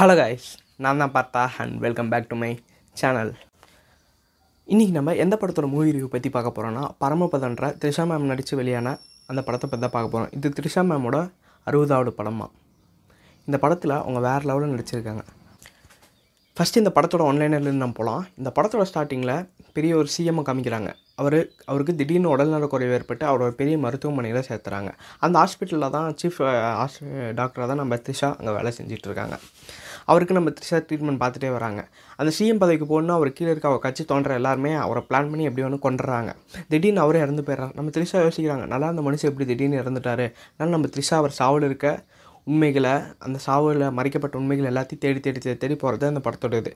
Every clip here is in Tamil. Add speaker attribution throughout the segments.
Speaker 1: ஹலோ கைஸ் நான் தான் பார்த்தா and welcome back to my channel இன்றைக்கி நம்ம எந்த படத்தோட மூவி ரிவ்யூ பற்றி பார்க்க போகிறோன்னா பரமபதன்ற த்ரிஷா மேம் நடித்து வெளியான அந்த படத்தை பற்றி தான் பார்க்க போகிறோம் இது த்ரிஷா மேமோட அறுபதாவது படமா? இந்த படத்தில் அவங்க வேறு லெவலில் நடிச்சிருக்காங்க. ஃபஸ்ட்டு இந்த படத்தோட ஒன்லைனர்லேருந்து நம்ம போகலாம் இந்த படத்தோட ஸ்டார்டிங்கில் பெரிய ஒரு சிஎம்மை காமிக்கிறாங்க. அவர் அவருக்கு திடீர்னு உடல்நல குறைவு ஏற்பட்டு அவரோட ஒரு பெரிய மருத்துவமனையில் சேர்த்துறாங்க. அந்த ஹாஸ்பிட்டலில் தான் சீஃப் டாக்டராக தான் நம்ம த்ரிஷா அங்கே வேலை செஞ்சிட்ருக்காங்க அவருக்கு நம்ம த்ரிஷா ட்ரீட்மெண்ட் பார்த்துட்டே வராங்க. அந்த சிஎம் பதவிக்கு போகணும் அவர் கீழே இருக்க அவர் கட்சி தோன்ற எல்லாருமே அவரை பிளான் பண்ணி எப்படி ஒன்று கொண்டுறாங்க திடீர்னு அவரே இறந்து போயிடுறாங்க நம்ம த்ரிஷா யோசிக்கிறாங்க நல்லா அந்த மனுஷன் எப்படி திடீர்னு இறந்துட்டாரு? அதனால் நம்ம த்ரிஷா அவர் சாவில் இருக்க உண்மைகளை அந்த சாவில் மறைக்கப்பட்ட உண்மைகள் எல்லாத்தையும் தேடி தேடி தேடி தேடி போகிறது அந்த படத்தோட இது.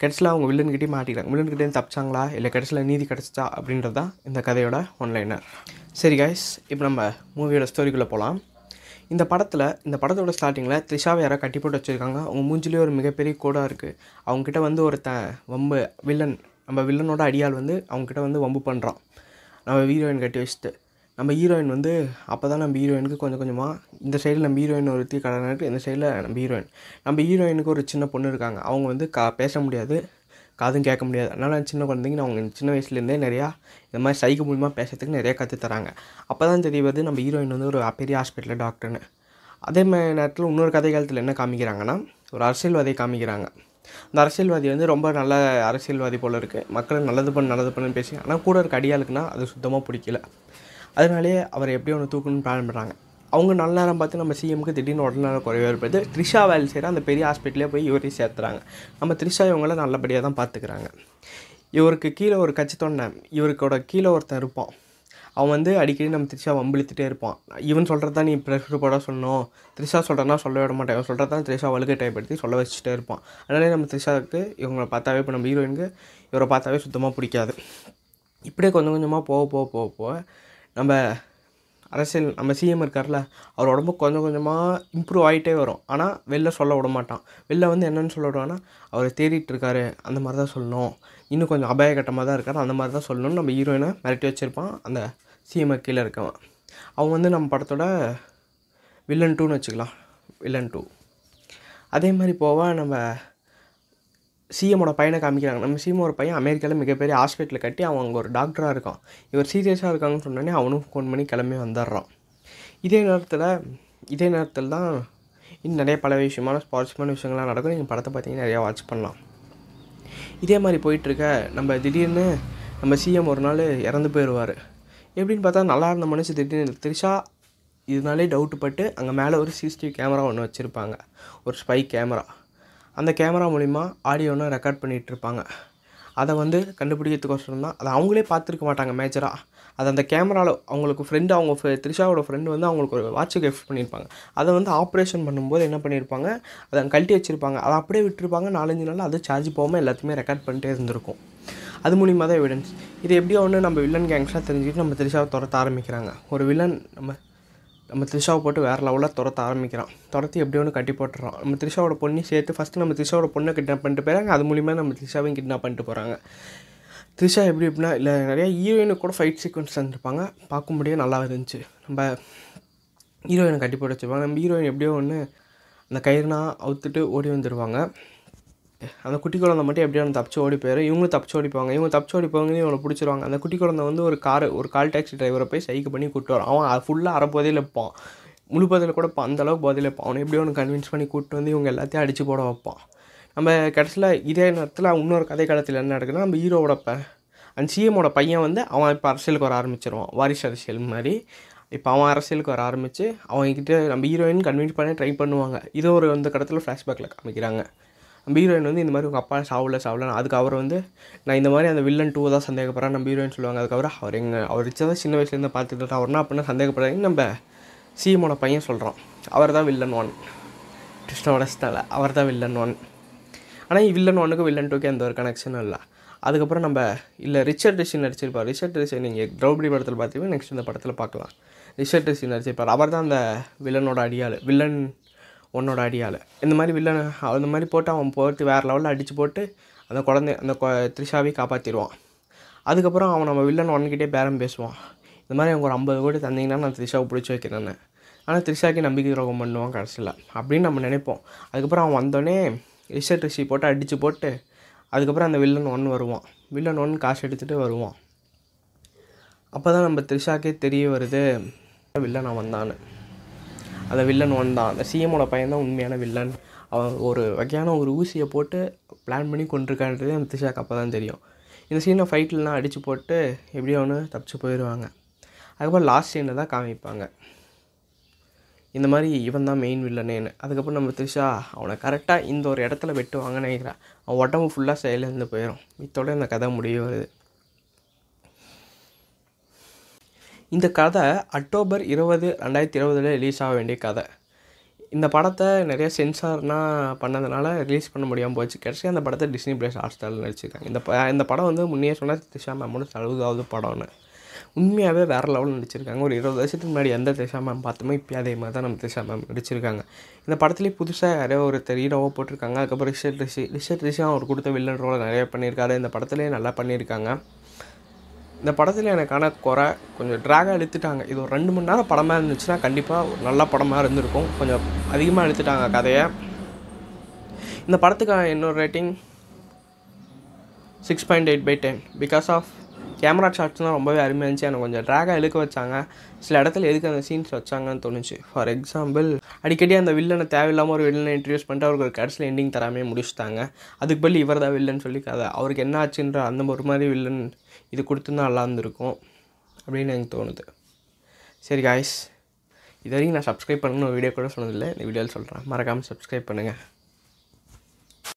Speaker 1: கடைசியில் அவங்க வில்லன்கிட்டே மாட்டிக்கிறாங்க. வில்லன்கிட்டே தப்பிச்சாங்களா? இல்லை கடைசியில் நீதி கிடச்சிச்சா? அப்படின்றது தான் இந்த கதையோட ஒன்லைனர் சரி கைஸ் இப்போ நம்ம மூவியோட ஸ்டோரிக்குள்ளே போகலாம் இந்த படத்தில் இந்த படத்தோட ஸ்டார்டிங்கில் த்ரிஷாவை யாரோ கட்டி போட்டு வச்சுருக்காங்க. அவங்க மூஞ்சிலே ஒரு மிகப்பெரிய கோடாக இருக்குது அவங்கக்கிட்ட வந்து ஒரு த வம்பு வில்லன் நம்ம வில்லனோட அடியால் வந்து அவங்கக்கிட்ட வந்து வம்பு பண்ணுறான் நம்ம ஹீரோயின் கட்டி வச்சுட்டு. நம்ம ஹீரோயின் வந்து அப்போ தான் நம்ம ஹீரோயினுக்கு கொஞ்சம் கொஞ்சமாக இந்த சைடில் நம்ம ஹீரோயின் ஒருத்தி கடனாட்டு இந்த சைடில் நம்ம ஹீரோயின் நம்ம ஹீரோயினுக்கு ஒரு சின்ன பொண்ணு இருக்காங்க. அவங்க வந்து கா பேச முடியாது. காதும் கேட்க முடியாது. அதனால் சின்ன குழந்தைங்க அவங்க சின்ன வயசுலேருந்தே நிறையா இந்த மாதிரி சைக்கு மூலிமா பேசுறதுக்கு நிறையா கற்றுத்தராங்க அப்போ தான் தெரிய வருது நம்ம ஹீரோயின் வந்து ஒரு பெரிய ஹாஸ்பிட்டலில் டாக்டர்னு அதே மாதிரி நேரத்தில் இன்னொரு கதை காலத்தில் என்ன காமிக்கிறாங்கன்னா ஒரு அரசியல்வாதியை காமிக்கிறாங்க. அந்த அரசியல்வாதி வந்து ரொம்ப நல்ல அரசியல்வாதி போல் இருக்குது மக்களை நல்லது பண்ணு நல்லது பண்ணுன்னு பேசி ஆனால் கூட இருக்க அடியாளுக்குன்னா அது சுத்தமாக பிடிக்கல. அதனாலேயே அவர் எப்படி ஒன்று தூக்கணும்னு பிளான் பண்ணுறாங்க அவங்க நல்ல நேரம் பார்த்து நம்ம சிஎம்க்கு திடீர்னு உடனே குறைவாக இருப்பது த்ரிஷா வேலை செய்கிற அந்த பெரிய ஹாஸ்பிட்டலே போய் இவரையும் சேர்த்துறாங்க. நம்ம த்ரிஷா இவங்கள நல்லபடியாக தான் பார்த்துக்கிறாங்க. இவருக்கு கீழே ஒரு கட்சி தொண்டை இவருக்கோட கீழே ஒருத்தன் இருப்பான். அவன் வந்து அடிக்கடி நம்ம த்ரிஷா வம்பிழுத்துட்டே இருப்பான். இவன் சொல்கிறது தான் நீ ப்ரெஷர் போட சொல்லணும். த்ரிஷா சொல்கிறனா சொல்ல விட மாட்டேன். இவன் சொல்கிறது தான் த்ரிஷா வலுக்கட்டைப்படுத்தி சொல்ல வச்சுட்டே இருப்பான். அதனாலே நம்ம த்ரிஷாவுக்கு இவங்களை பார்த்தாவே இப்போ நம்ம ஹீரோயினுக்கு இவரை பார்த்தாவே சுத்தமாக பிடிக்காது. இப்படியே கொஞ்சம் கொஞ்சமாக போக போக போக போக நம்ம அரசியல் நம்ம சிஎம் இருக்கார்ல அவர் உடம்பு கொஞ்சம் கொஞ்சமாக இம்ப்ரூவ் ஆகிட்டே வரும். ஆனால் வெளில சொல்ல விட மாட்டான். வெளில வந்து என்னென்னு சொல்ல விடுவான்னா அவர் தேடிட்டு இருக்காரு அந்த மாதிரி தான் சொல்லணும். இன்னும் கொஞ்சம் அபாயகட்டமாக தான் இருக்கார் அந்த மாதிரி தான் சொல்லணும்னு நம்ம ஹீரோயினை மிரட்டி வச்சுருப்பான் அந்த சிஎம் கீழே இருக்கவன். அவன் வந்து நம்ம படத்தோட வில்லன் டூன்னு வச்சுக்கலாம். வில்லன் டூ அதே மாதிரி போவா நம்ம சிஎமோட பையனை காமிக்கிறாங்க. நம்ம சிஎம்மோட பையன் அமெரிக்காவில் மிகப்பெரிய ஹாஸ்பிட்டலில் கட்டி அவன் அங்கே ஒரு டாக்டராக இருக்கான். இவர் சீரியஸாக இருக்காங்கன்னு சொன்னோடனே அவனும் ஃபோன் பண்ணி கிளம்பி வந்துடுறான். இதே நேரத்தில் இதே நேரத்தில் தான் இன்னும் நிறைய பல விஷயமான ஸ்பாட்ஸ்மான விஷயங்கள்லாம் நடக்கும். நீங்கள் படத்தை பார்த்தீங்கன்னா நிறையா வாட்ச் பண்ணலாம். இதே மாதிரி போயிட்டுருக்க நம்ம திடீர்னு நம்ம சிஎம் ஒரு நாள் இறந்து போயிடுவார். எப்படின்னு பார்த்தா நல்லா இருந்த மனுஷன் திடீர்னு த்ரிஷா இதனாலே டவுட்டு பட்டு அங்கே மேலே ஒரு சிசிடிவி கேமரா ஒன்று வச்சுருப்பாங்க. ஒரு ஸ்பை கேமரா அந்த கேமரா மூலிமா ஆடியோன்னு ரெக்கார்ட் பண்ணிகிட்டு இருப்பாங்க அதை வந்து கண்டுபிடிக்கிறதுக்கோசரம் தான். அதை அவங்களே பார்த்துருக்க மாட்டாங்க மேஜராக அது அந்த கேமராவில் அவங்களுக்கு ஃப்ரெண்டு அவங்க த்ரிஷாவோட ஃப்ரெண்டு வந்து அவங்களுக்கு ஒரு வாட்ச் கிஃப்ட் பண்ணியிருப்பாங்க. அதை வந்து ஆப்ரேஷன் பண்ணும்போது என்ன பண்ணியிருப்பாங்க? அதை கழட்டி வச்சுருப்பாங்க. அதை அப்படியே விட்டுருப்பாங்க. நாலஞ்சு நாள் அது சார்ஜ் போகாமல் எல்லாத்தையுமே ரெக்கார்ட் பண்ணிட்டே இருந்திருக்கும். அது மூலிமா தான் எவிடன்ஸ் இது எப்படியோ ஒன்று நம்ம வில்லன் கேங்ஸ்லாம் தெரிஞ்சுக்கிட்டு நம்ம த்ரிஷாவை துரத்த ஆரம்பிக்கிறாங்க. ஒரு வில்லன் நம்ம நம்ம த்ரிஷாவை போட்டு வேறு லெவலில் துரத்த ஆரம்பிக்கிறான். துரத்தி எப்படி ஒன்று கட்டி போட்டுறான். நம்ம த்ரிஷாவோட பொண்ணையும் சேர்த்து ஃபஸ்ட்டு நம்ம த்ரிஷாவோட பொண்ணை கிட்னாப் பண்ணிட்டு போயிறாங்க. அது மூலிமா நம்ம த்ரிஷாவையும் கிட்னாப் பண்ணிட்டு போகிறாங்க த்ரிஷா எப்படி எப்படின்னா இல்லை நிறையா ஹீரோயினுக்கு கூட ஃபைட் சீக்வன்ஸ் தந்துருப்பாங்க. பார்க்கும்படியே நல்லா இருந்துச்சு. நம்ம ஹீரோயினை கட்டி போட்டு வச்சுருப்பாங்க. நம்ம ஹீரோயின் எப்படியோ ஒன்று அந்த கயிறுனா அவுத்துட்டு ஓடி வந்துடுவாங்க அந்த குட்டி குழந்தை மட்டும் எப்படியோ ஒன்று தப்பிச்சு ஓடி போயிடும் இவங்களும் தப்பிச்சு ஓடிப்பாங்க இவங்க தப்பிச்சு ஓடி போவாங்க இவங்களை பிடிச்சிருவாங்க. அந்த குட்டி குழந்தை வந்து ஒரு கார் ஒரு கால் டாக்ஸி டிரைவரை போய் சைக்கு பண்ணி கூப்பிட்டு வரும். அவன் ஃபுல்லாக அரை போதையில் இருப்பான். முழு போதையில் கூட இப்போ அந்தளவுக்கு போதையில் இருப்பான். அவனை எப்படியோ ஒன்று கன்வின்ஸ் பண்ணி கூப்பிட்டு வந்து இவங்க எல்லாத்தையும் அடித்து போட வைப்பான். நம்ம கடைசியில் இதே நேரத்தில் இன்னொரு கதை காலத்தில் என்ன நடக்குதுன்னா நம்ம ஹீரோவோட ப அந்த சிஎமோட பையன் வந்து அவன் இப்போ அரசியலுக்கு வர ஆரம்பிச்சிருவான். வாரிசு அரசியல் மாதிரி. இப்போ அவன் அரசியலுக்கு வர ஆரம்பித்து அவங்கக்கிட்ட நம்ம ஹீரோயின் கன்வின்ஸ் பண்ணி ட்ரை பண்ணுவாங்க. இதோ ஒரு அந்த கடத்தில் ஃப்ளாஷ்பேக்கில் காமிக்கிறாங்க. நம்ம ஹீரோயின் வந்து இந்த மாதிரி உங்கள் அப்பா சாவல சாவல அதுக்கு அவர் வந்து நான் இந்த மாதிரி அந்த வில்லன் டூ தான் சந்தேகப்படுறேன் நம்ம ஹீரோயின் சொல்லுவாங்க. அதுக்கப்புறம் அவர் எங்கள் அவர் தான் சின்ன வயசுலேருந்து பார்த்துட்டு அவர்னா அப்படின்னா சந்தேகப்படுறாங்க நம்ம சீமோட பையன் சொல்கிறோம் அவர் தான் வில்லன் ஒன் ட்விஸ்டோட ஸ்டால அவர் தான் வில்லன் ஒன் ஆனால் வில்லன் ஒன்றுக்கு வில்லன் டூக்கு எந்த ஒரு கனெக்ஷனும் இல்லை. அதுக்கப்புறம் நம்ம இல்லை ரிச்சர்ட் ரிஷி நடிச்சிருப்பார். ரிச்சர்ட் ரிஷி நீங்கள் திரௌபதி படத்தில் பார்த்தீங்கன்னா நெக்ஸ்ட் இந்த படத்தில் பார்க்கலாம். ரிச்சர்ட் ரிஷி நடிச்சிருப்பார். அவர் தான் அந்த வில்லனோட அடியாள். வில்லன் உன்னோட அடியால் இந்த மாதிரி வில்லனை அந்த மாதிரி போட்டு அவன் போட்டு வேறு லெவலில் அடித்து போட்டு அந்த குழந்தை அந்த த்ரிஷாவை காப்பாற்றிடுவான் அதுக்கப்புறம் அவன் நம்ம வில்லன் ஒன்கிட்டே பேரம் பேசுவான். இந்த மாதிரி அவங்க ஒரு ஐம்பது கோடி தந்தீங்கன்னா நான் த்ரிஷாவை பிடிச்சி வைக்கிறேன்னு ஆனால் த்ரிஷாக்கே நம்பிக்கை துரோகம் பண்ணுவான் கடைசியில். அப்படின்னு நம்ம நினைப்போம். அதுக்கப்புறம் அவன் வந்தோடனே ரிஷட் ரிஷி போட்டு அடித்து போட்டு அதுக்கப்புறம் அந்த வில்லன் ஒன்று வருவான். வில்லன் ஒன்று காசு எடுத்துகிட்டு வருவான். அப்போ தான் நம்ம த்ரிஷாக்கே தெரிய வருது வில்லன் நான் வந்தான்னு அந்த வில்லன் ஒன் தான். அந்த சிஎமோட பையன் தான் உண்மையான வில்லன் அவன் ஒரு வகையான ஒரு ஊசியை போட்டு பிளான் பண்ணி கொண்டிருக்கான்றது அந்த த்ரிஷாக்கு அப்போ தான் தெரியும். இந்த சீனை ஃபைட்லலாம் அடித்து போட்டு எப்படியோ ஒன்று தப்பிச்சு போயிடுவாங்க. அதுக்கப்புறம் லாஸ்ட் சீனை தான் காமிப்பாங்க. இந்த மாதிரி இவன் தான் மெயின் வில்லனேன்னு அதுக்கப்புறம் நம்ம த்ரிஷா அவனை கரெக்டாக இந்த ஒரு இடத்துல வெட்டுவாங்கன்னு நினைக்கிறான் அவன் உடம்பு ஃபுல்லாக செயலேருந்து போயிடும் இத்தோட இந்த கதை முடிய வருது. இந்த கதை அக்டோபர் இருபது ரெண்டாயிரத்தி இருபதில் ரிலீஸ் ஆக வேண்டிய கதை. இந்த படத்தை நிறைய சென்சார்னால் பண்ணதுனால ரிலீஸ் பண்ண முடியாமல் போச்சு. கடைசி அந்த படத்தை டிஸ்னி பிளேஸ் ஹாஸ்டலில் நடிச்சிருக்காங்க. இந்த ப இந்த படம் வந்து முன்னே சொன்னால் திஷா மேமோட அறுபதாவது படம்னு. உண்மையாகவே வேறு லெவலில் நடிச்சிருக்காங்க. ஒரு இருபது வருஷத்துக்கு முன்னாடி எந்த திஷா மேம் பார்த்தோமோ இப்போ அதே மாதிரி தான் நம்ம திஷா மேம் நடிச்சிருக்காங்க. இந்த படத்துலேயே புதுசாக யாரையோ ஒரு ஹீரோவோ போட்டிருக்காங்க. அதுக்கப்புறம் ரிஷட் ரிஷி ரிஷட் ரிஷி அவர் கொடுத்த வில்லன் ரோலை நிறைய பண்ணியிருக்காரு. இந்த படத்துலேயே நல்லா பண்ணியிருக்காங்க. இந்த படத்தில் எனக்கான குறை கொஞ்சம் ட்ராகாக இழுத்துட்டாங்க இது ஒரு ரெண்டு மணி நேரம் படமாக இருந்துச்சுன்னா கண்டிப்பாக ஒரு நல்ல படமாக இருந்திருக்கும். கொஞ்சம் அதிகமாக இழுத்துட்டாங்க கதையை. இந்த படத்துக்கான இன்னொரு rating six point eight by ten because of camera ஷாட்ஸ்லாம் ரொம்பவே அருமையாக இருந்துச்சு. எனக்கு கொஞ்சம் ட்ராகாக இழுக்க வச்சாங்க. சில இடத்துல எதுக்கு அந்த சீன்ஸ் வச்சாங்கன்னு தோணுச்சு. ஃபார் எக்ஸாம்பிள் அடிக்கடி அந்த வில்லனை தேவையில்லாமல் ஒரு வில்லனை இன்ட்ரடியூஸ் பண்ணிட்டு அவருக்கு ஒரு கடைசியில் எண்டிங் தராமே முடிச்சுட்டாங்க. அதுக்கு பதில் இவர் தான் வில்லன் சொல்லி கதை. அவருக்கு என்ன ஆச்சுன்ற அந்த ஒரு மாதிரி வில்லன் இது கொடுத்துருந்தா நல்லா இருந்திருக்கும் அப்படின்னு எனக்கு தோணுது. சரி காய்ஸ் இது வரைக்கும் நான் சப்ஸ்கிரைப் பண்ணணும் வீடியோ கூட சொன்னதில்லை. இந்த வீடியோவில் சொல்கிறேன் மறக்காமல் சப்ஸ்கிரைப் பண்ணுங்கள்